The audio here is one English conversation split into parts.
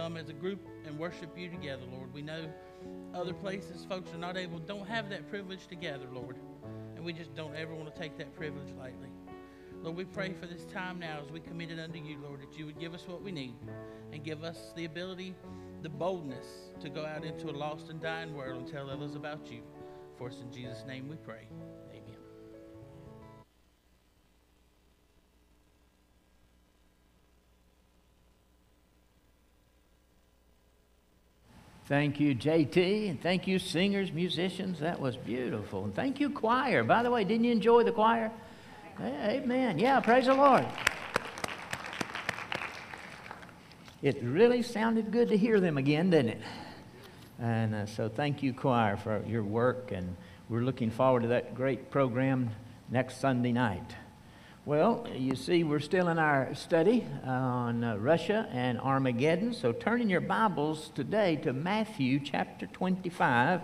come as a group and worship you together, Lord. We know other places folks are not able, don't have that privilege together, Lord. And we just don't ever want to take that privilege lightly. Lord, we pray for this time now as we commit it unto you, Lord, that you would give us what we need and give us the ability, the boldness to go out into a lost and dying world and tell others about you. For us in Jesus' name we pray. Thank you, JT, and thank you, singers, musicians. That was beautiful. And thank you, choir. By the way, didn't you enjoy the choir? Amen. Yeah, praise the Lord. It really sounded good to hear them again, didn't it? And uh, so thank you, choir, for your work, and we're looking forward to that great program next Sunday night. Well, you see, we're still in our study on uh, Russia and Armageddon. So turn in your Bibles today to Matthew chapter 25.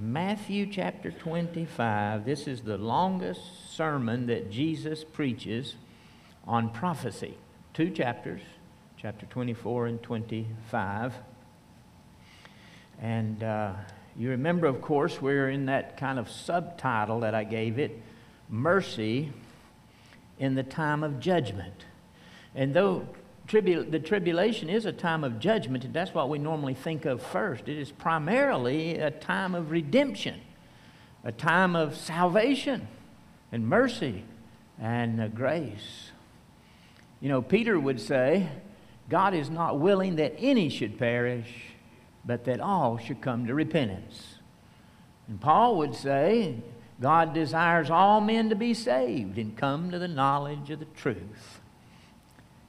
Matthew chapter 25. This is the longest sermon that Jesus preaches on prophecy. Two chapters, chapter 24 and 25. And uh, you remember, of course, we're in that kind of subtitle that I gave it Mercy in the time of judgment. And though tribu- the tribulation is a time of judgment, and that's what we normally think of first, it is primarily a time of redemption, a time of salvation and mercy and grace. You know, Peter would say, God is not willing that any should perish, but that all should come to repentance. And Paul would say, God desires all men to be saved and come to the knowledge of the truth.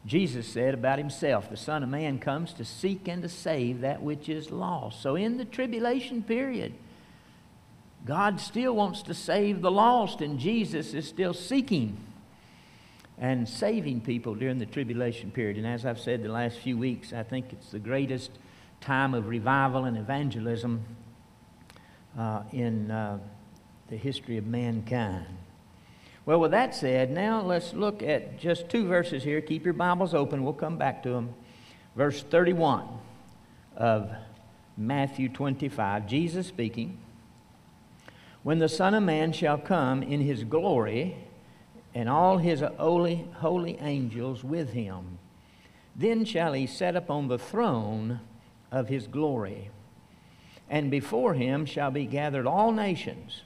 Jesus said about himself, The Son of Man comes to seek and to save that which is lost. So, in the tribulation period, God still wants to save the lost, and Jesus is still seeking and saving people during the tribulation period. And as I've said the last few weeks, I think it's the greatest time of revival and evangelism uh, in. Uh, the history of mankind. Well, with that said, now let's look at just two verses here. Keep your Bibles open, we'll come back to them. Verse 31 of Matthew 25, Jesus speaking. When the Son of Man shall come in his glory, and all his holy, holy angels with him, then shall he set upon the throne of his glory. And before him shall be gathered all nations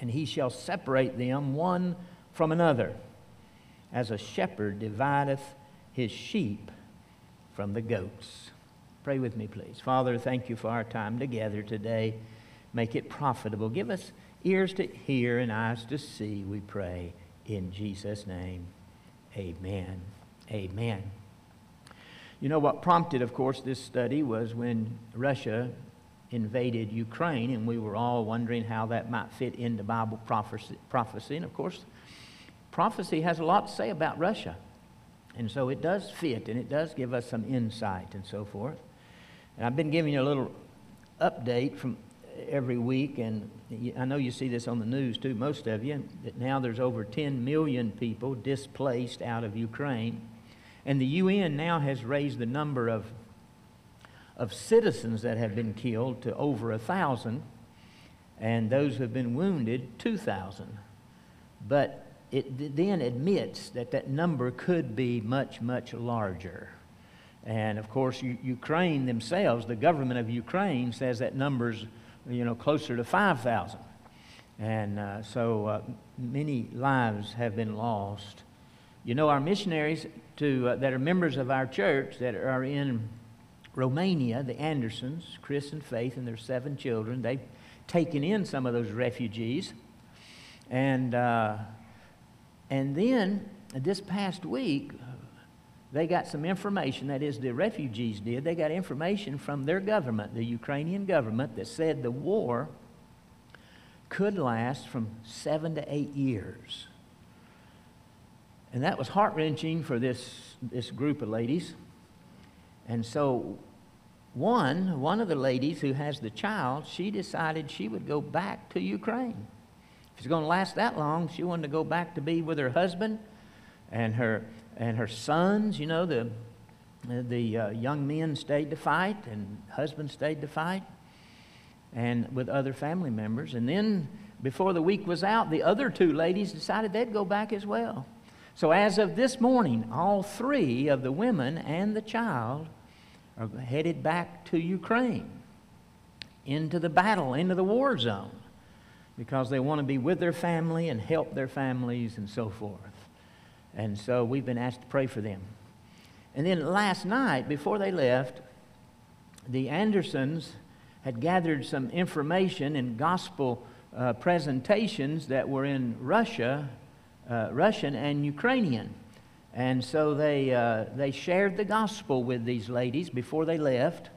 and he shall separate them one from another, as a shepherd divideth his sheep from the goats. Pray with me, please. Father, thank you for our time together today. Make it profitable. Give us ears to hear and eyes to see, we pray. In Jesus' name, amen. Amen. You know what prompted, of course, this study was when Russia invaded Ukraine, and we were all wondering how that might fit into Bible prophecy. prophecy. And of course, prophecy has a lot to say about Russia. And so it does fit, and it does give us some insight and so forth. And I've been giving you a little update from every week, and I know you see this on the news too, most of you, that now there's over 10 million people displaced out of Ukraine. And the UN now has raised the number of of citizens that have been killed to over a thousand, and those who have been wounded, 2,000. But it then admits that that number could be much, much larger. And of course, Ukraine themselves, the government of Ukraine, says that number's you know closer to 5,000. And uh, so uh, many lives have been lost. You know, our missionaries to, uh, that are members of our church that are in Romania, the Andersons, Chris and Faith, and their seven children, they've taken in some of those refugees. And, uh, and then this past week, they got some information, that is, the refugees did, they got information from their government, the Ukrainian government, that said the war could last from seven to eight years. And that was heart wrenching for this, this group of ladies. And so one, one of the ladies who has the child, she decided she would go back to Ukraine. If it's going to last that long, she wanted to go back to be with her husband and her and her sons, you know, the the uh, young men stayed to fight, and husband stayed to fight, and with other family members. And then, before the week was out, the other two ladies decided they'd go back as well. So, as of this morning, all three of the women and the child are headed back to Ukraine, into the battle, into the war zone, because they want to be with their family and help their families and so forth. And so, we've been asked to pray for them. And then last night, before they left, the Andersons had gathered some information and gospel uh, presentations that were in Russia uh, Russian and Ukrainian. And so they, uh, they shared the gospel with these ladies before they left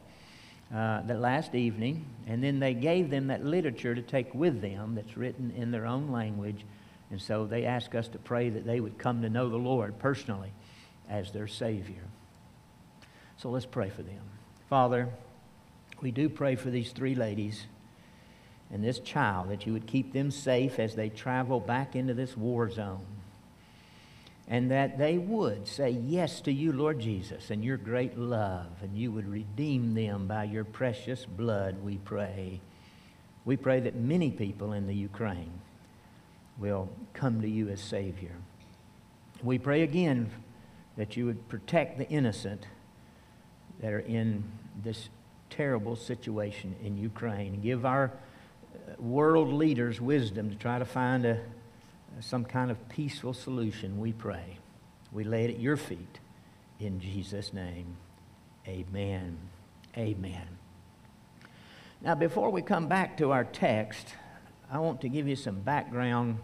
uh, that last evening. And then they gave them that literature to take with them that's written in their own language. And so they asked us to pray that they would come to know the Lord personally as their Savior. So let's pray for them. Father, we do pray for these three ladies and this child, that you would keep them safe as they travel back into this war zone. And that they would say yes to you, Lord Jesus, and your great love, and you would redeem them by your precious blood, we pray. We pray that many people in the Ukraine will come to you as Savior. We pray again that you would protect the innocent that are in this terrible situation in Ukraine. Give our world leaders wisdom to try to find a, some kind of peaceful solution, we pray. We lay it at your feet. In Jesus' name, amen. Amen. Now, before we come back to our text, I want to give you some background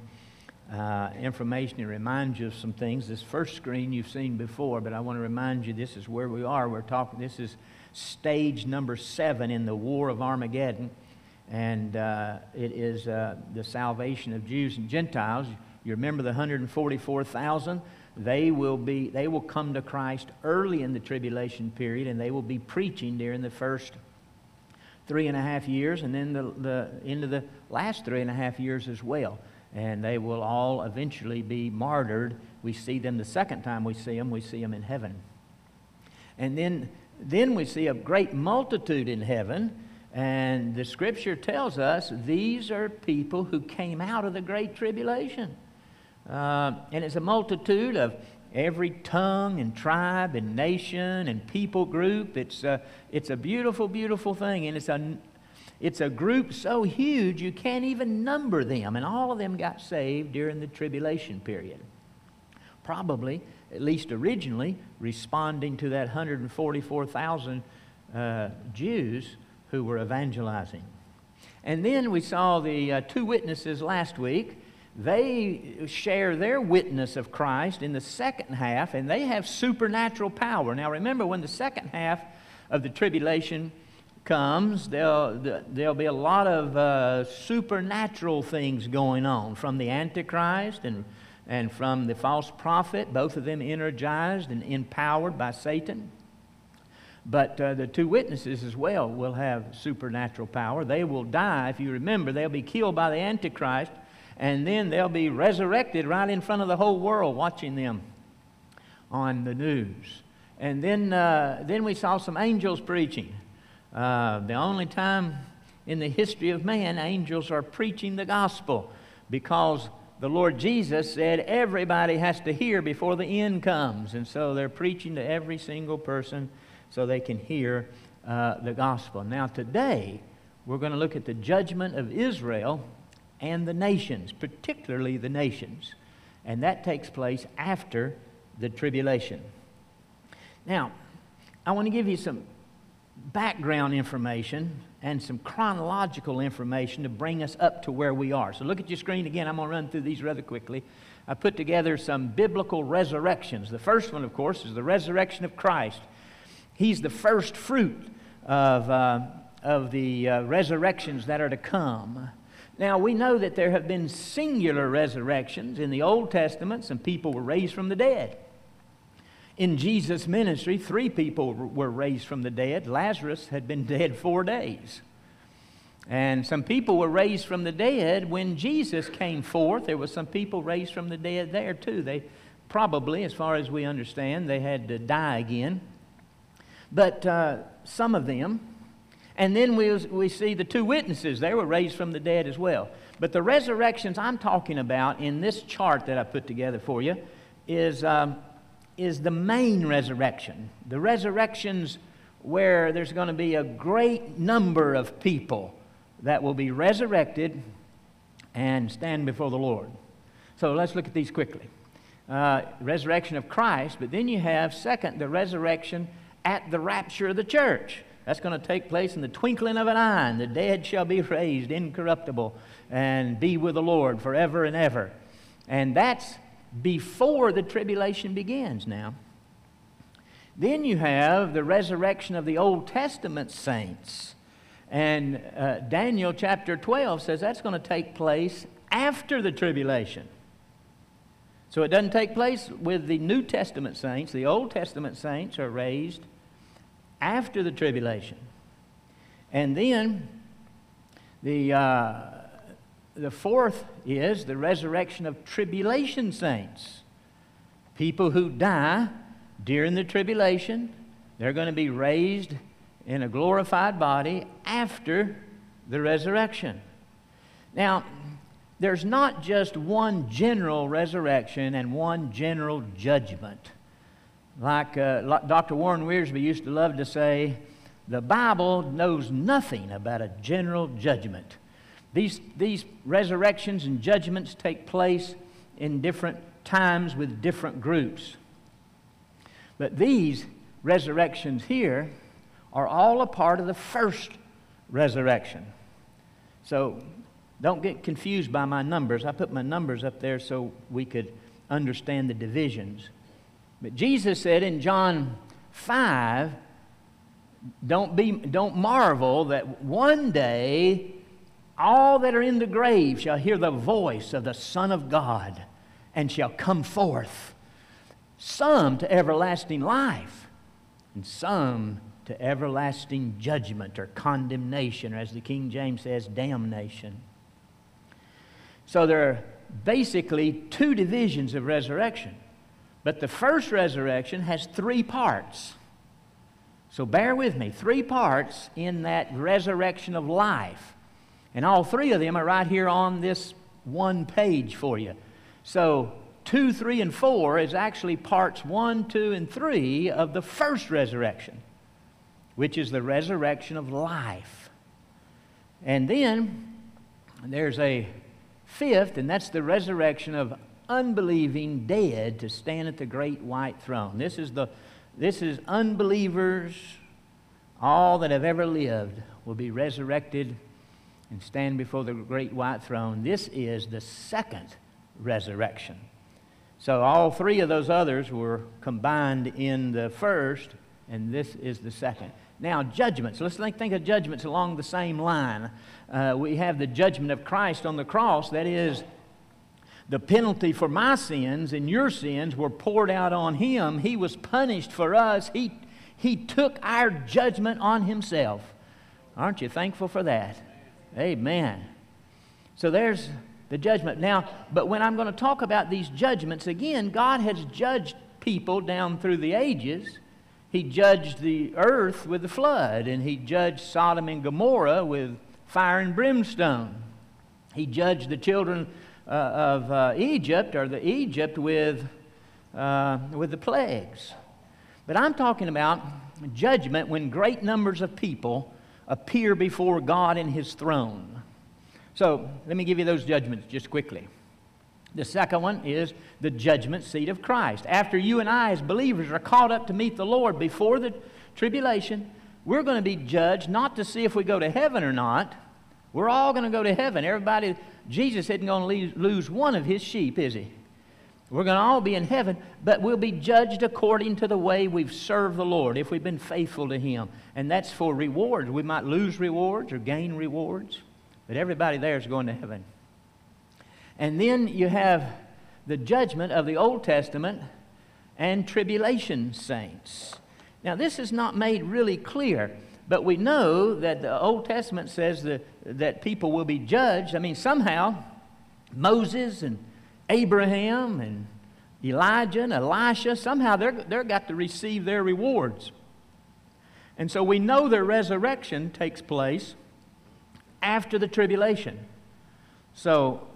uh, information and remind you of some things. This first screen you've seen before, but I want to remind you this is where we are. We're talking, this is stage number seven in the War of Armageddon and uh, it is uh, the salvation of Jews and Gentiles. You remember the 144,000? They will be they will come to Christ early in the tribulation period, and they will be preaching during the first three and a half years, and then the, the into the last three and a half years as well. And they will all eventually be martyred. We see them the second time we see them. We see them in heaven, and then then we see a great multitude in heaven and the scripture tells us these are people who came out of the Great Tribulation. Uh, and it's a multitude of every tongue and tribe and nation and people group. It's a, it's a beautiful, beautiful thing. And it's a, it's a group so huge you can't even number them. And all of them got saved during the tribulation period. Probably, at least originally, responding to that 144,000 uh, Jews who were evangelizing. And then we saw the uh, two witnesses last week. They share their witness of Christ in the second half, and they have supernatural power. Now, remember, when the second half of the tribulation comes, there'll, there'll be a lot of uh, supernatural things going on from the Antichrist and, and from the false prophet, both of them energized and empowered by Satan. But uh, the two witnesses as well will have supernatural power. They will die, if you remember, they'll be killed by the Antichrist, and then they'll be resurrected right in front of the whole world watching them on the news. And then, uh, then we saw some angels preaching. Uh, the only time in the history of man angels are preaching the gospel because the Lord Jesus said everybody has to hear before the end comes. And so they're preaching to every single person so they can hear uh, the gospel. Now, today, we're going to look at the judgment of Israel and the nations, particularly the nations. And that takes place after the tribulation. Now, I want to give you some background information and some chronological information to bring us up to where we are. So look at your screen again. I'm going to run through these rather quickly. I put together some biblical resurrections. The first one, of course, is the resurrection of Christ. He's the first fruit of, uh, of the uh, resurrections that are to come. Now, we know that there have been singular resurrections. In the Old Testament, some people were raised from the dead. In Jesus' ministry, three people were raised from the dead. Lazarus had been dead four days. And some people were raised from the dead when Jesus came forth. There were some people raised from the dead there too. They probably, as far as we understand, they had to die again but uh, some of them. And then we, we see the two witnesses, they were raised from the dead as well. But the resurrections I'm talking about in this chart that I put together for you is, um, is the main resurrection. The resurrections where there's going to be a great number of people that will be resurrected and stand before the Lord. So let's look at these quickly. Uh, resurrection of Christ, but then you have, second, the resurrection at the rapture of the church. That's going to take place in the twinkling of an eye, and the dead shall be raised incorruptible and be with the Lord forever and ever. And that's before the tribulation begins now. Then you have the resurrection of the Old Testament saints. And uh, Daniel chapter 12 says that's going to take place after the tribulation. So it doesn't take place with the New Testament saints. The Old Testament saints are raised after the tribulation. And then the, uh, the fourth is the resurrection of tribulation saints. People who die during the tribulation, they're going to be raised in a glorified body after the resurrection. Now, there's not just one general resurrection and one general judgment. Like uh, Dr. Warren Wiersbe used to love to say, the Bible knows nothing about a general judgment. These, these resurrections and judgments take place in different times with different groups. But these resurrections here are all a part of the first resurrection. So don't get confused by my numbers. I put my numbers up there so we could understand the divisions. But Jesus said in John 5, don't, be, don't marvel that one day all that are in the grave shall hear the voice of the Son of God and shall come forth, some to everlasting life, and some to everlasting judgment or condemnation, or as the King James says, damnation. So there are basically two divisions of resurrection. But the first resurrection has three parts. So bear with me. Three parts in that resurrection of life. And all three of them are right here on this one page for you. So, two, three, and four is actually parts one, two, and three of the first resurrection, which is the resurrection of life. And then there's a fifth, and that's the resurrection of unbelieving dead to stand at the great white throne. This is the this is unbelievers, all that have ever lived will be resurrected and stand before the great white throne. This is the second resurrection. So all three of those others were combined in the first, and this is the second. Now, judgments. Let's think, think of judgments along the same line. Uh, we have the judgment of Christ on the cross. That is, the penalty for my sins and your sins were poured out on him. He was punished for us. He, he took our judgment on himself. Aren't you thankful for that? Amen. So there's the judgment. Now, but when I'm going to talk about these judgments, again, God has judged people down through the ages. He judged the earth with the flood, and He judged Sodom and Gomorrah with fire and brimstone. He judged the children uh, of uh, Egypt, or the Egypt, with, uh, with the plagues. But I'm talking about judgment when great numbers of people appear before God in his throne. So let me give you those judgments just quickly. The second one is the judgment seat of Christ. After you and I, as believers, are caught up to meet the Lord before the tribulation, we're going to be judged not to see if we go to heaven or not. We're all going to go to heaven. Everybody, Jesus isn't going to lose one of his sheep, is he? We're going to all be in heaven, but we'll be judged according to the way we've served the Lord, if we've been faithful to Him. And that's for rewards. We might lose rewards or gain rewards, but everybody there is going to heaven. And then you have the judgment of the Old Testament and tribulation saints. Now, this is not made really clear, but we know that the Old Testament says that, that people will be judged. I mean, somehow, Moses and Abraham and Elijah and Elisha, somehow they're, they're got to receive their rewards. And so we know their resurrection takes place after the tribulation. So,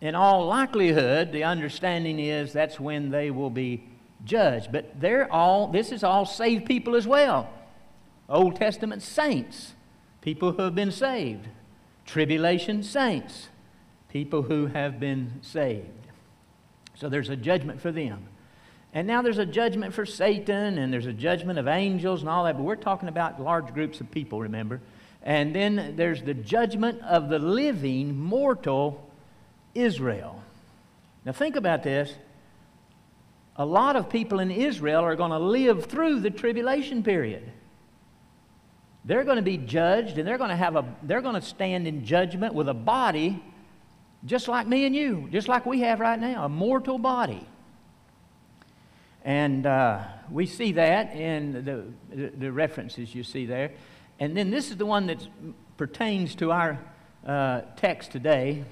in all likelihood, the understanding is that's when they will be judged. But they're all, this is all saved people as well. Old Testament saints, people who have been saved. Tribulation saints, people who have been saved. So there's a judgment for them. And now there's a judgment for Satan, and there's a judgment of angels and all that, but we're talking about large groups of people, remember? And then there's the judgment of the living, mortal Israel. Now think about this. A lot of people in Israel are going to live through the tribulation period. They're going to be judged and they're going to have a they're going to stand in judgment with a body just like me and you, just like we have right now, a mortal body. And uh, we see that in the, the references you see there. And then this is the one that pertains to our uh, text today.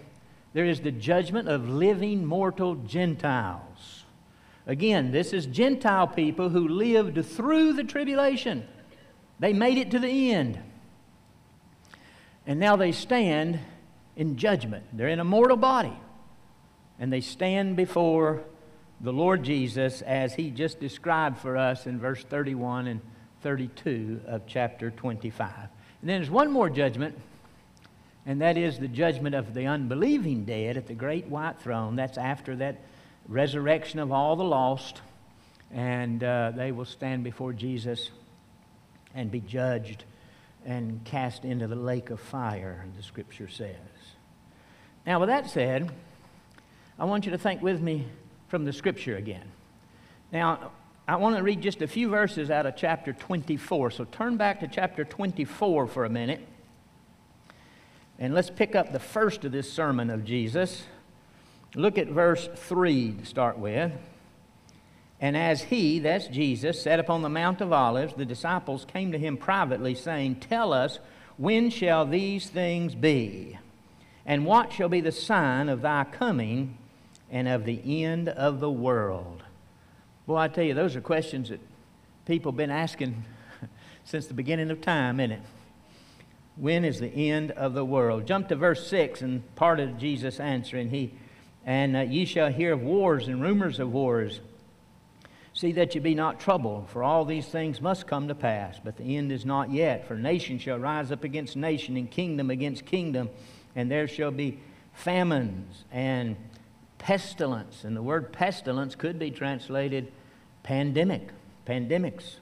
There is the judgment of living mortal Gentiles. Again, this is Gentile people who lived through the tribulation. They made it to the end. And now they stand in judgment. They're in a mortal body. And they stand before the Lord Jesus as he just described for us in verse 31 and 32 of chapter 25. And then there's one more judgment, and that is the judgment of the unbelieving dead at the great white throne. That's after that resurrection of all the lost, and uh, they will stand before Jesus and be judged and cast into the lake of fire, the scripture says. Now, with that said, I want you to think with me from the scripture again. Now, I want to read just a few verses out of chapter 24. So turn back to chapter 24 for a minute. And let's pick up the first of this sermon of Jesus. Look at verse 3 to start with. And as he, that's Jesus, sat upon the Mount of Olives, the disciples came to him privately, saying, Tell us, when shall these things be? And what shall be the sign of thy coming and of the end of the world? Boy, I tell you, those are questions that people have been asking since the beginning of time, isn't it? When is the end of the world? Jump to verse 6 and part of Jesus' answering. He, and uh, ye shall hear of wars and rumors of wars. See that ye be not troubled, for all these things must come to pass, but the end is not yet. For nation shall rise up against nation, and kingdom against kingdom, and there shall be famines and pestilence. And the word pestilence could be translated pandemic, pandemics,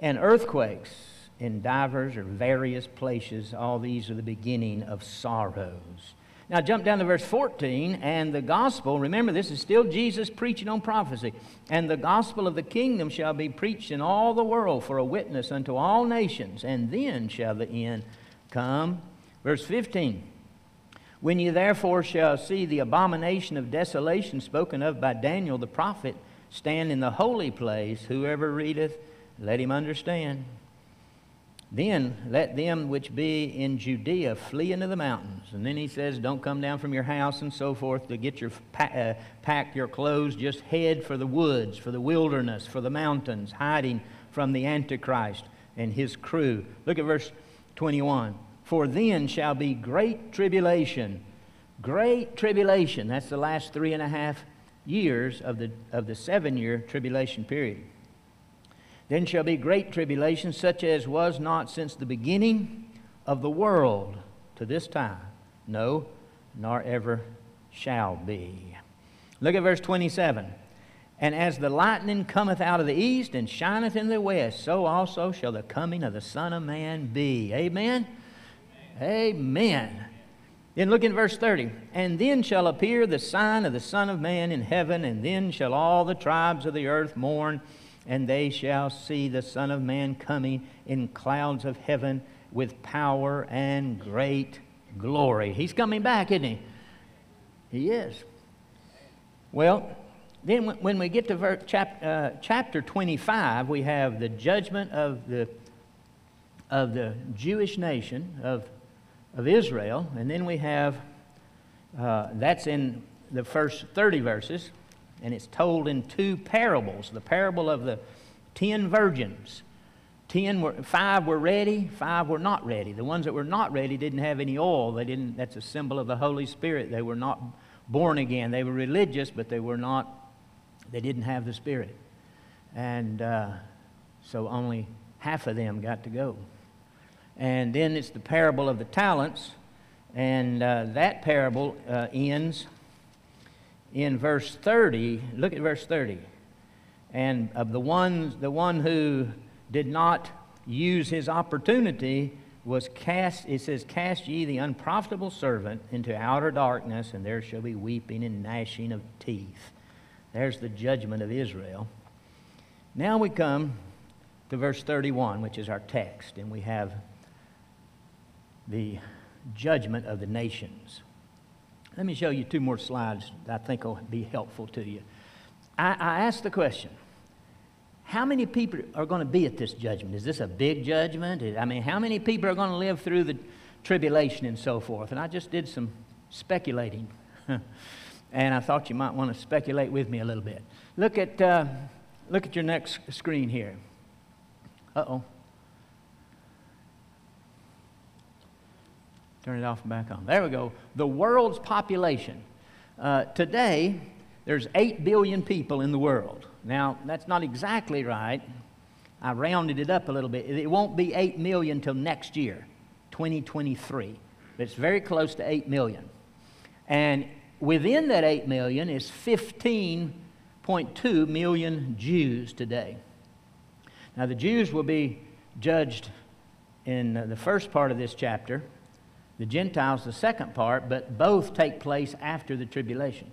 and earthquakes in divers or various places. All these are the beginning of sorrows. Now, jump down to verse 14, and the gospel, remember, this is still Jesus preaching on prophecy. And the gospel of the kingdom shall be preached in all the world for a witness unto all nations, and then shall the end come. Verse 15 When ye therefore shall see the abomination of desolation spoken of by Daniel the prophet stand in the holy place, whoever readeth, let him understand. Then let them which be in Judea flee into the mountains. And then he says, Don't come down from your house and so forth to get your uh, pack your clothes. Just head for the woods, for the wilderness, for the mountains, hiding from the Antichrist and his crew. Look at verse 21. For then shall be great tribulation. Great tribulation. That's the last three and a half years of the, of the seven year tribulation period. Then shall be great tribulation, such as was not since the beginning of the world to this time. No, nor ever shall be. Look at verse 27. And as the lightning cometh out of the east and shineth in the west, so also shall the coming of the Son of Man be. Amen? Amen. Then look in verse 30. And then shall appear the sign of the Son of Man in heaven, and then shall all the tribes of the earth mourn, and they shall see the Son of Man coming in clouds of heaven with power and great glory. He's coming back, isn't he? He is. Well, then when we get to uh, chapter 25, we have the judgment of the, of the Jewish nation, of of Israel. And then we have, uh, that's in the first 30 verses, and it's told in two parables the parable of the ten virgins. Ten were, five were ready, five were not ready. The ones that were not ready didn't have any oil. They didn't, that's a symbol of the Holy Spirit. They were not born again. They were religious, but they were not, they didn't have the Spirit. And uh, so only half of them got to go. And then it's the parable of the talents. And uh, that parable uh, ends in verse 30. Look at verse 30. And of the ones, the one who did not use his opportunity was cast, it says, Cast ye the unprofitable servant into outer darkness, and there shall be weeping and gnashing of teeth. There's the judgment of Israel. Now we come to verse 31, which is our text, and we have the judgment of the nations. Let me show you two more slides that I think will be helpful to you. I, I asked the question how many people are going to be at this judgment? Is this a big judgment? I mean, how many people are going to live through the tribulation and so forth? And I just did some speculating. and I thought you might want to speculate with me a little bit. Look at, uh, look at your next screen here. Uh oh. Turn it off and back on. There we go. The world's population. Uh, today, there's 8 billion people in the world. Now, that's not exactly right. I rounded it up a little bit. It won't be 8 million until next year, 2023. But it's very close to 8 million. And within that 8 million is 15.2 million Jews today. Now, the Jews will be judged in the first part of this chapter, the Gentiles, the second part, but both take place after the tribulation.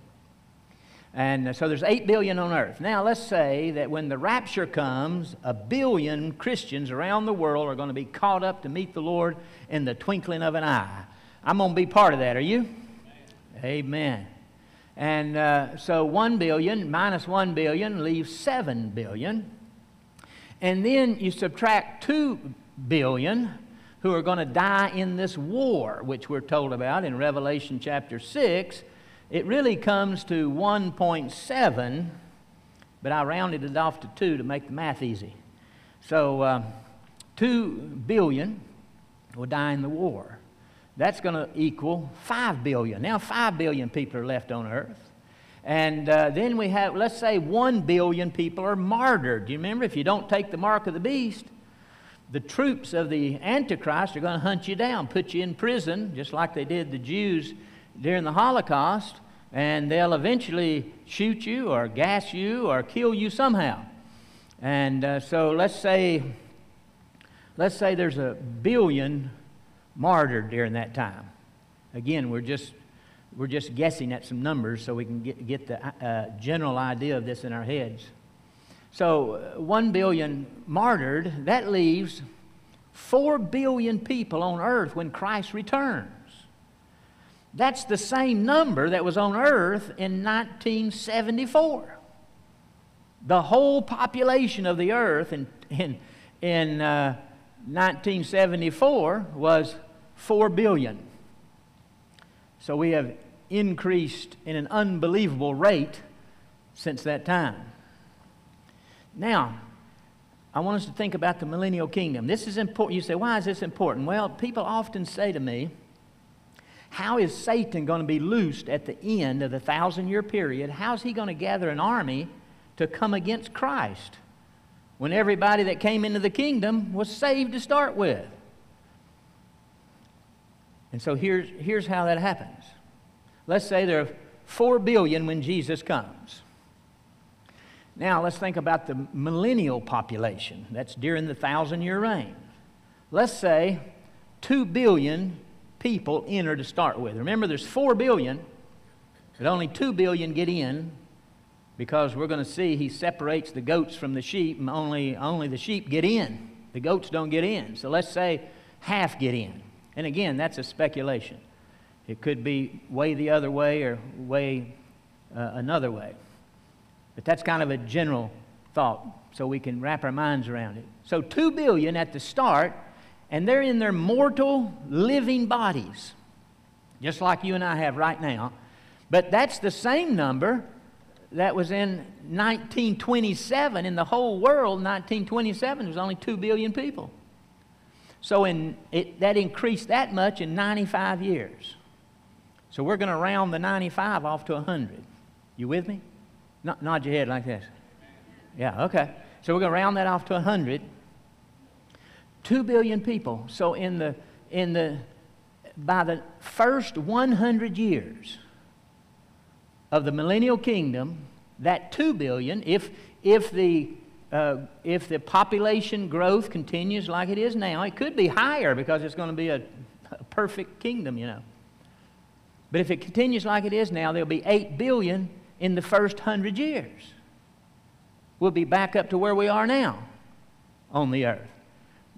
And so there's 8 billion on earth. Now, let's say that when the rapture comes, a billion Christians around the world are going to be caught up to meet the Lord in the twinkling of an eye. I'm going to be part of that. Are you? Amen. Amen. And uh, so 1 billion minus 1 billion leaves 7 billion. And then you subtract 2 billion who are going to die in this war, which we're told about in Revelation chapter 6 it really comes to 1.7, but I rounded it off to 2 to make the math easy. So uh, 2 billion will die in the war. That's going to equal 5 billion. Now, 5 billion people are left on earth. And uh, then we have, let's say, 1 billion people are martyred. Do you remember? If you don't take the mark of the beast, the troops of the Antichrist are going to hunt you down, put you in prison, just like they did the Jews during the Holocaust, and they'll eventually shoot you or gas you or kill you somehow. And uh, so let's say, let's say there's a billion martyred during that time. Again, we're just we're just guessing at some numbers so we can get, get the uh, general idea of this in our heads. So, uh, 1 billion martyred, that leaves 4 billion people on earth when Christ returns. That's the same number that was on earth in 1974. The whole population of the earth in, in, in uh, 1974 was 4 billion. So we have increased in an unbelievable rate since that time. Now, I want us to think about the millennial kingdom. This is important. You say, why is this important? Well, people often say to me, how is Satan going to be loosed at the end of the thousand year period? How's he going to gather an army to come against Christ when everybody that came into the kingdom was saved to start with? And so here's, here's how that happens. Let's say there are 4 billion when Jesus comes. Now let's think about the millennial population. That's during the thousand year reign. Let's say 2 billion people enter to start with. Remember, there's 4 billion, but only 2 billion get in because we're going to see he separates the goats from the sheep, and only, only the sheep get in. The goats don't get in. So let's say half get in. And again, that's a speculation. It could be way the other way or way uh, another way. But that's kind of a general thought so we can wrap our minds around it. So 2 billion at the start and they're in their mortal living bodies, just like you and I have right now. But that's the same number that was in 1927. In the whole world, 1927, there was only 2 billion people. So in, it, that increased that much in 95 years. So we're going to round the 95 off to 100. You with me? Nod, nod your head like this. Yeah, okay. So we're going to round that off to 100. 2 billion people. So in the, in the, by the first 100 years of the millennial kingdom, that 2 billion, if, if the uh, if the population growth continues like it is now, it could be higher because it's going to be a, a, perfect kingdom, you know. But if it continues like it is now, there'll be 8 billion in the first 100 years. We'll be back up to where we are now on the earth.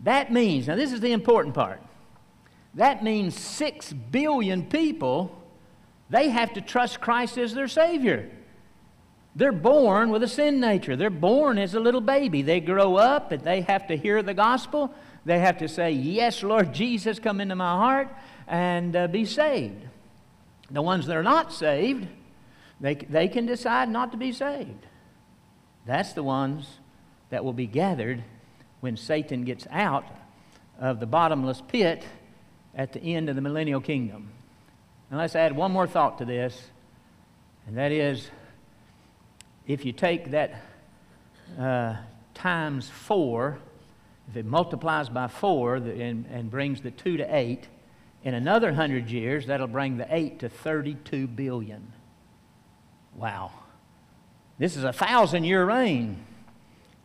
That means, now this is the important part, that means 6 billion people, they have to trust Christ as their Savior. They're born with a sin nature. They're born as a little baby. They grow up and they have to hear the gospel. They have to say, Yes, Lord Jesus, come into my heart and uh, be saved. The ones that are not saved, they, they can decide not to be saved. That's the ones that will be gathered when Satan gets out of the bottomless pit at the end of the millennial kingdom. And let's add one more thought to this, and that is if you take that uh, times four, if it multiplies by four and, and brings the two to eight, in another hundred years, that'll bring the eight to 32 billion. Wow. This is a thousand year reign.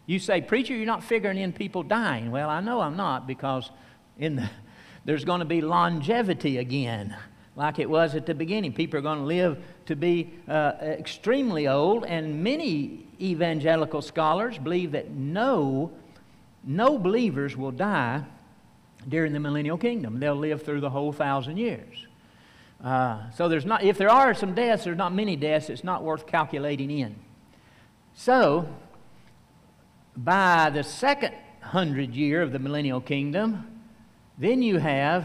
You say, Preacher, you're not figuring in people dying. Well, I know I'm not because in the, there's going to be longevity again like it was at the beginning. People are going to live to be uh, extremely old, and many evangelical scholars believe that no, no believers will die during the millennial kingdom. They'll live through the whole thousand years. Uh, so there's not, if there are some deaths, there's not many deaths. It's not worth calculating in. So, by the second hundred year of the millennial kingdom, then you have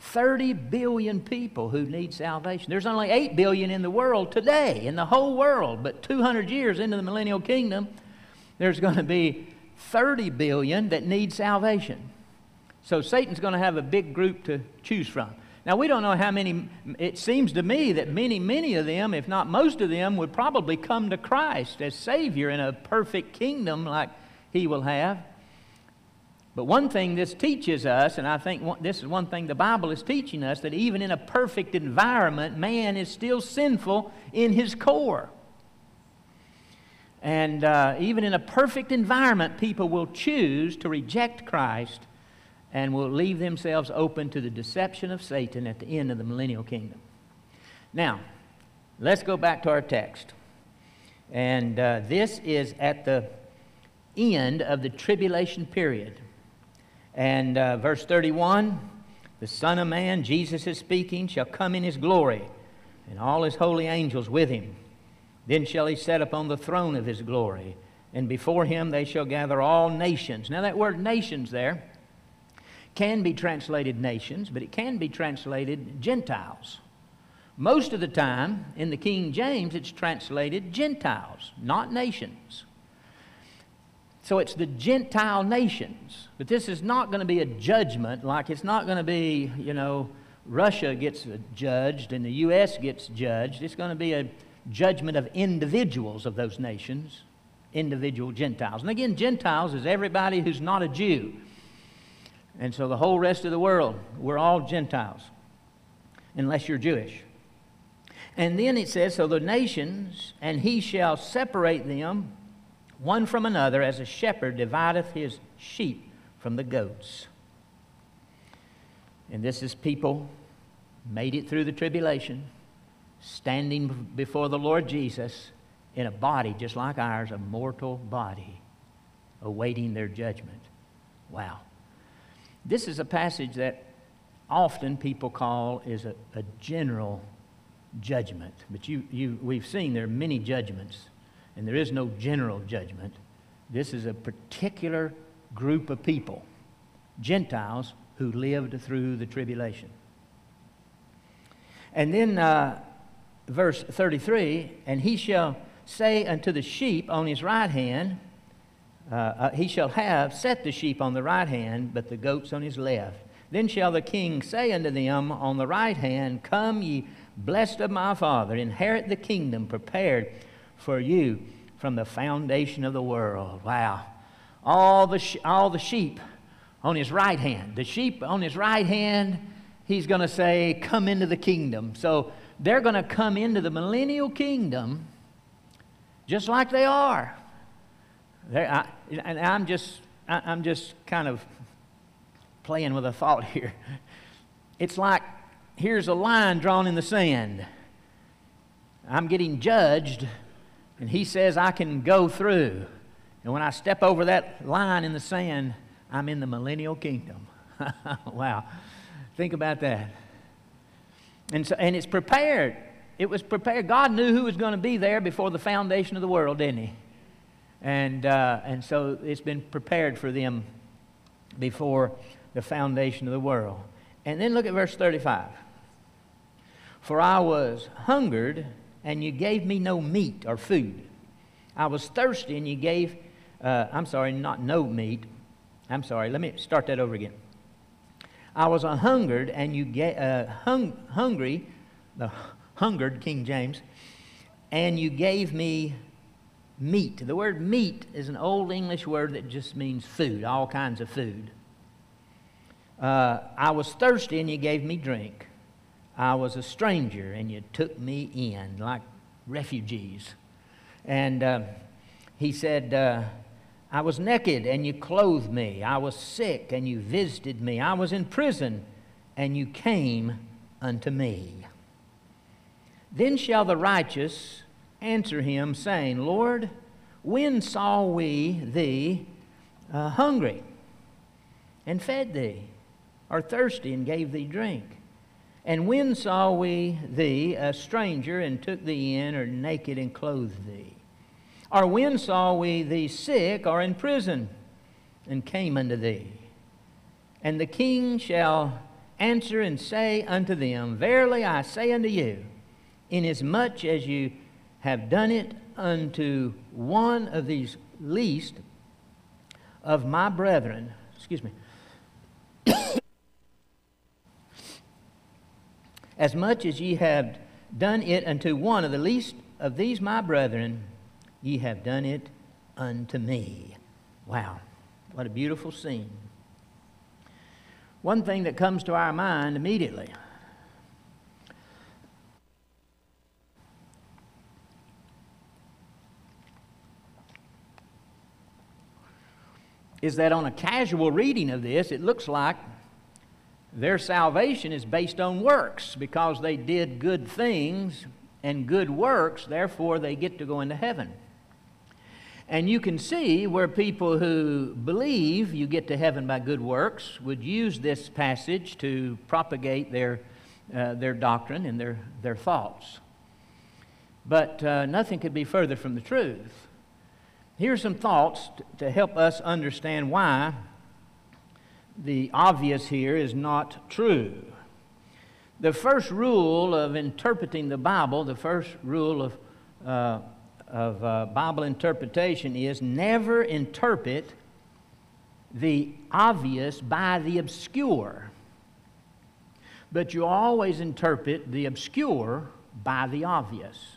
30 billion people who need salvation. There's only 8 billion in the world today, in the whole world, but 200 years into the millennial kingdom, there's going to be 30 billion that need salvation. So Satan's going to have a big group to choose from. Now, we don't know how many, it seems to me that many, many of them, if not most of them, would probably come to Christ as Savior in a perfect kingdom like He will have. But one thing this teaches us, and I think this is one thing the Bible is teaching us, that even in a perfect environment, man is still sinful in his core. And uh, even in a perfect environment, people will choose to reject Christ and will leave themselves open to the deception of Satan at the end of the millennial kingdom. Now, let's go back to our text. And uh, this is at the end of the tribulation period. And uh, verse 31 the Son of Man, Jesus is speaking, shall come in his glory, and all his holy angels with him. Then shall he set upon the throne of his glory, and before him they shall gather all nations. Now, that word nations there can be translated nations, but it can be translated Gentiles. Most of the time in the King James, it's translated Gentiles, not nations. So it's the Gentile nations. But this is not going to be a judgment, like it's not going to be, you know, Russia gets judged and the U.S. gets judged. It's going to be a judgment of individuals of those nations, individual Gentiles. And again, Gentiles is everybody who's not a Jew. And so the whole rest of the world, we're all Gentiles, unless you're Jewish. And then it says, So the nations, and he shall separate them one from another, as a shepherd divideth his sheep from the goats. And this is people made it through the tribulation, standing before the Lord Jesus in a body just like ours, a mortal body, awaiting their judgment. Wow. This is a passage that often people call is a, a general judgment. But you, you, we've seen there are many judgments and there is no general judgment. This is a particular group of people, Gentiles, who lived through the tribulation. And then uh, verse 33 and he shall say unto the sheep on his right hand, uh, uh, he shall have set the sheep on the right hand, but the goats on his left. Then shall the king say unto them on the right hand, Come, ye blessed of my Father, inherit the kingdom prepared for you from the foundation of the world. Wow. All the, sh- all the sheep on his right hand. The sheep on his right hand, he's going to say, Come into the kingdom. So they're going to come into the millennial kingdom just like they are. I, and I'm just, I, I'm just kind of playing with a thought here. It's like here's a line drawn in the sand. I'm getting judged, and he says I can go through. And when I step over that line in the sand, I'm in the millennial kingdom. wow. Think about that. And, so, and it's prepared. It was prepared. God knew who was going to be there before the foundation of the world, didn't He? And, uh, and so it's been prepared for them before the foundation of the world. And then look at verse 35. For I was hungered, and you gave me no meat or food. I was thirsty, and you gave, uh, I'm sorry, not no meat. I'm sorry, let me start that over again. I was a hungered, and you gave, uh, hung, hungry, the hungered, King James, and you gave me meat. The word meat is an old English word that just means food, all kinds of food. Uh, I was thirsty and you gave me drink. I was a stranger and you took me in like refugees. And uh, he said, uh, I was naked and you clothed me. I was sick and you visited me. I was in prison and you came unto me. Then shall the righteous answer him, saying, Lord, when saw we thee uh, hungry and fed thee, or thirsty and gave thee drink? And when saw we thee a stranger and took thee in, or naked and clothed thee? Or when saw we thee sick or in prison and came unto thee? And the king shall answer and say unto them, Verily I say unto you, inasmuch as you have done it unto one of these least of my brethren, excuse me, as much as ye have done it unto one of the least of these my brethren, ye have done it unto me. Wow, what a beautiful scene. One thing that comes to our mind immediately is that on a casual reading of this, it looks like their salvation is based on works because they did good things and good works, therefore they get to go into heaven. And you can see where people who believe you get to heaven by good works would use this passage to propagate their, uh, their doctrine and their, their thoughts. But uh, nothing could be further from the truth. Here's some thoughts to help us understand why the obvious here is not true. The first rule of interpreting the Bible, the first rule of, uh, of uh, Bible interpretation is never interpret the obvious by the obscure, but you always interpret the obscure by the obvious.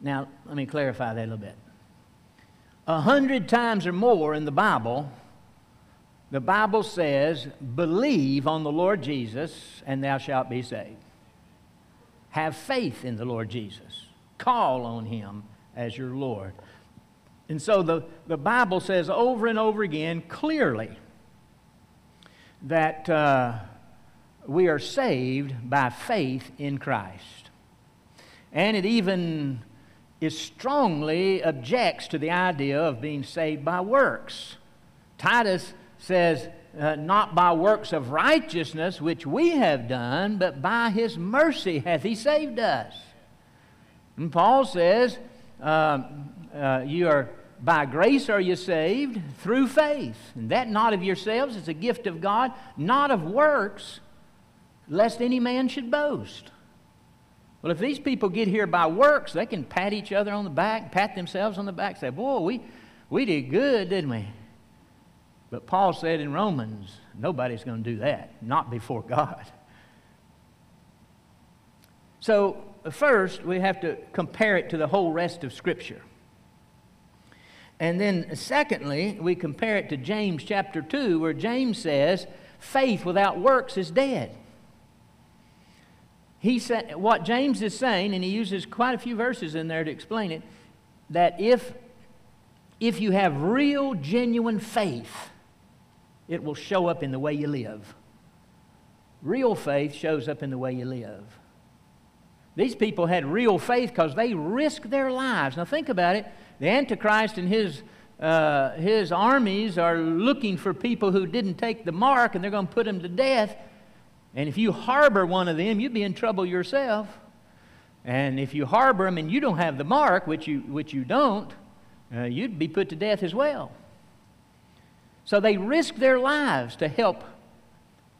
Now, let me clarify that a little bit a hundred times or more in the Bible, the Bible says, believe on the Lord Jesus and thou shalt be saved. Have faith in the Lord Jesus. Call on him as your Lord. And so the, the Bible says over and over again clearly that uh, we are saved by faith in Christ. And it even is strongly objects to the idea of being saved by works. Titus says, uh, not by works of righteousness which we have done, but by his mercy hath he saved us. And Paul says, uh, uh, you are by grace are you saved through faith, and that not of yourselves, it's a gift of God, not of works, lest any man should boast. Well, if these people get here by works, they can pat each other on the back, pat themselves on the back, say, Boy, we, we did good, didn't we? But Paul said in Romans, nobody's going to do that, not before God. So, first, we have to compare it to the whole rest of Scripture. And then, secondly, we compare it to James chapter 2, where James says, faith without works is dead. He said, what James is saying, and he uses quite a few verses in there to explain it, that if, if you have real, genuine faith, it will show up in the way you live. Real faith shows up in the way you live. These people had real faith because they risked their lives. Now, think about it. The Antichrist and his, uh, his armies are looking for people who didn't take the mark and they're going to put them to death. And if you harbor one of them, you'd be in trouble yourself. And if you harbor them and you don't have the mark, which you, which you don't, uh, you'd be put to death as well. So they risk their lives to help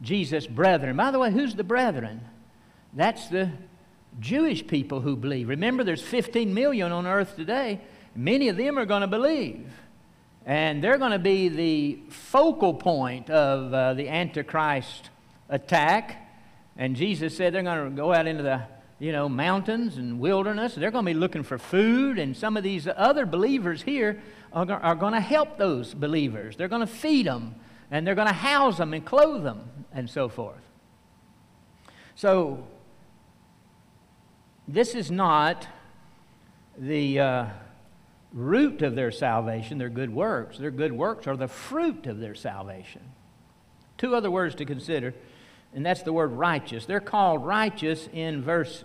Jesus' brethren. By the way, who's the brethren? That's the Jewish people who believe. Remember, there's 15 million on earth today. Many of them are going to believe. And they're going to be the focal point of uh, the Antichrist attack. And Jesus said they're going to go out into the you know, mountains and wilderness. They're going to be looking for food. And some of these other believers here are, going to help those believers. They're going to feed them and they're going to house them and clothe them and so forth. So, this is not the. Uh, root of their salvation, their good works. Their good works are the fruit of their salvation. Two other words to consider, and that's the word righteous. They're called righteous in verse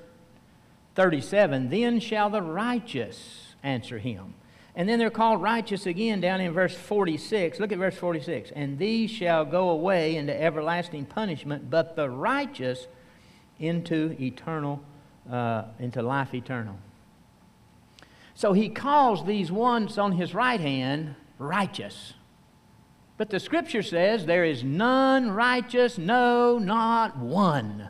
37. Then shall the righteous answer him. And then they're called righteous again down in verse 46. Look at verse 46. And these shall go away into everlasting punishment, but the righteous into eternal, uh, into life eternal. So he calls these ones on his right hand righteous. But the scripture says there is none righteous, no, not one.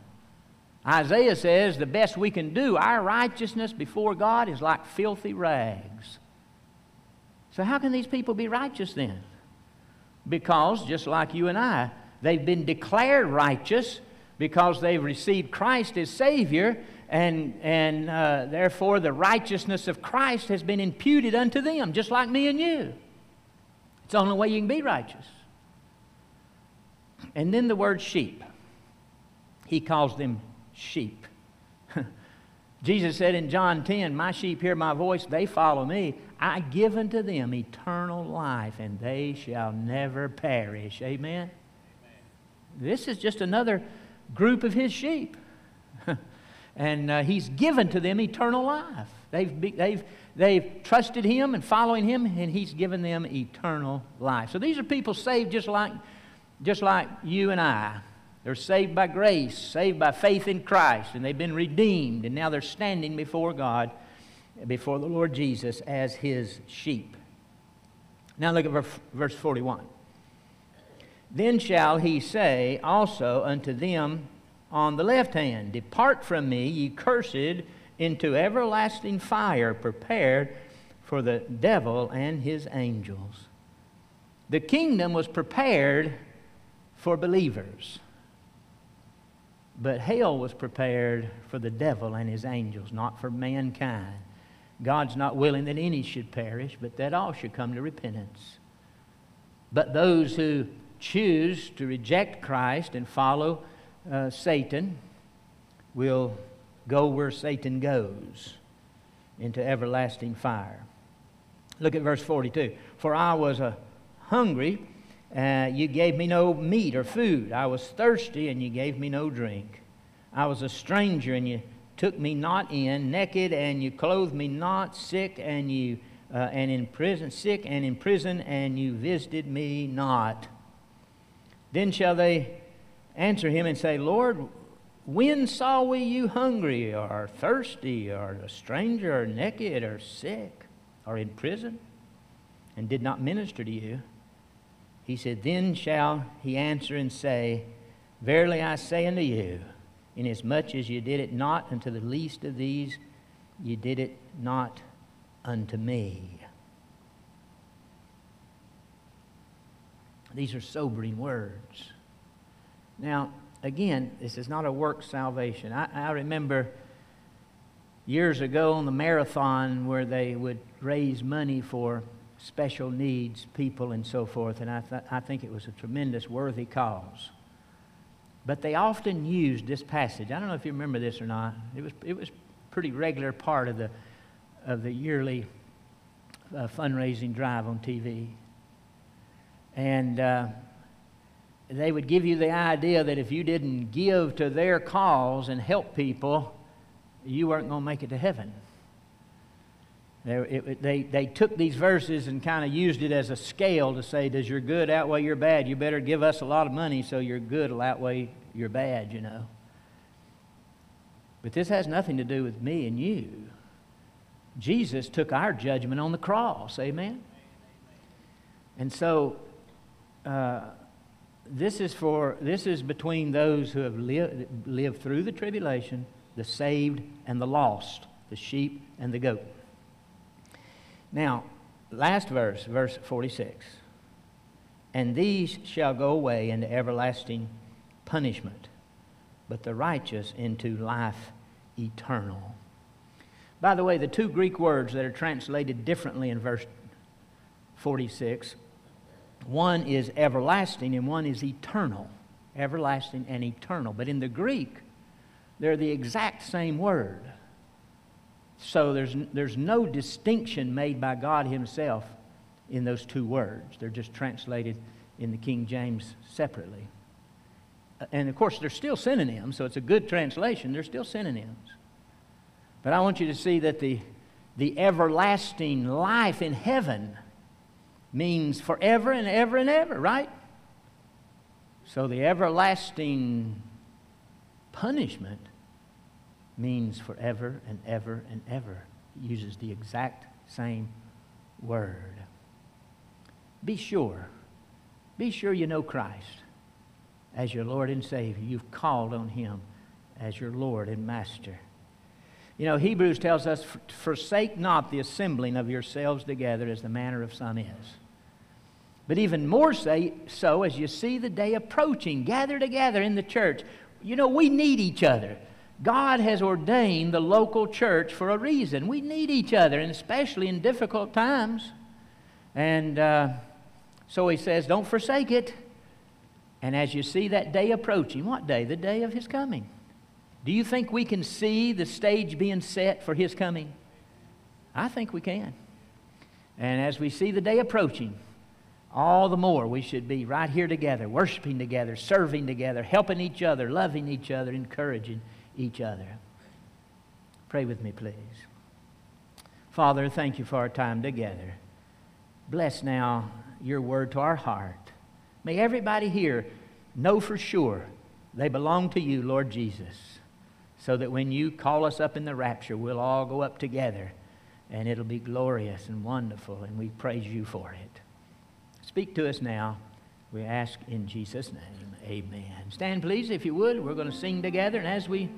Isaiah says the best we can do, our righteousness before God is like filthy rags. So, how can these people be righteous then? Because, just like you and I, they've been declared righteous because they've received Christ as Savior, and, and uh, therefore the righteousness of Christ has been imputed unto them, just like me and you. It's the only way you can be righteous. And then the word sheep. He calls them sheep. Jesus said in John 10, My sheep hear my voice, they follow me. I give unto them eternal life, and they shall never perish. Amen? Amen. This is just another group of his sheep. And uh, he's given to them eternal life. They've, they've, they've trusted him and following him, and he's given them eternal life. So these are people saved just like, just like you and I. They're saved by grace, saved by faith in Christ, and they've been redeemed, and now they're standing before God, before the Lord Jesus as his sheep. Now look at verse 41. Then shall he say also unto them on the left hand, Depart from me, ye cursed, into everlasting fire prepared for the devil and his angels. The kingdom was prepared for believers, but hell was prepared for the devil and his angels, not for mankind. God's not willing that any should perish, but that all should come to repentance. But those who choose to reject Christ and follow uh, Satan will go where Satan goes into everlasting fire. Look at verse 42. For I was a hungry, uh, you gave me no meat or food. I was thirsty, and you gave me no drink. I was a stranger, and you took me not in, naked, and you clothed me not, sick, and you uh, and in prison, sick and in prison, and you visited me not. Then shall they answer him and say, Lord, when saw we you hungry or thirsty or a stranger or naked or sick or in prison and did not minister to you? He said, Then shall he answer and say, Verily I say unto you, inasmuch as you did it not unto the least of these, you did it not unto me. These are sobering words. Now, again, this is not a work salvation. I, I remember years ago on the marathon where they would raise money for special needs people and so forth, and I, th- I think it was a tremendous worthy cause. But they often used this passage. I don't know if you remember this or not. It was, it was pretty regular part of the, of the yearly uh, fundraising drive on TV. And uh, they would give you the idea that if you didn't give to their cause and help people, you weren't going to make it to heaven. They, it, they, they took these verses and kind of used it as a scale to say, Does your good outweigh your bad? You better give us a lot of money so your good will outweigh your bad, you know. But this has nothing to do with me and you. Jesus took our judgment on the cross, amen? And so, uh, this is for this is between those who have lived, lived through the tribulation, the saved and the lost, the sheep and the goat. Now, last verse, verse 46. And these shall go away into everlasting punishment, but the righteous into life eternal. By the way, the two Greek words that are translated differently in verse 46 one is everlasting and one is eternal. Everlasting and eternal. But in the Greek, they're the exact same word. So there's, there's no distinction made by God Himself in those two words. They're just translated in the King James separately. Uh, and of course, they're still synonyms, so it's a good translation. They're still synonyms. But I want you to see that the, the everlasting life in heaven means forever and ever and ever, right? So the everlasting punishment means forever and ever and ever. It uses the exact same word. Be sure, be sure you know Christ as your Lord and Savior. You've called on Him as your Lord and Master. You know, Hebrews tells us, forsake not the assembling of yourselves together as the manner of some is. But even more say, so as you see the day approaching, gather together in the church. You know, we need each other. God has ordained the local church for a reason. We need each other, and especially in difficult times. And uh, so he says, don't forsake it. And as you see that day approaching, what day? The day of his coming. Do you think we can see the stage being set for his coming? I think we can. And as we see the day approaching, all the more we should be right here together, worshiping together, serving together, helping each other, loving each other, encouraging each other. Pray with me, please. Father, thank you for our time together. Bless now your word to our heart. May everybody here know for sure they belong to you, Lord Jesus, so that when you call us up in the rapture, we'll all go up together and it'll be glorious and wonderful, and we praise you for it. Speak to us now. We ask in Jesus' name. Amen. Stand, please, if you would. We're going to sing together, and as we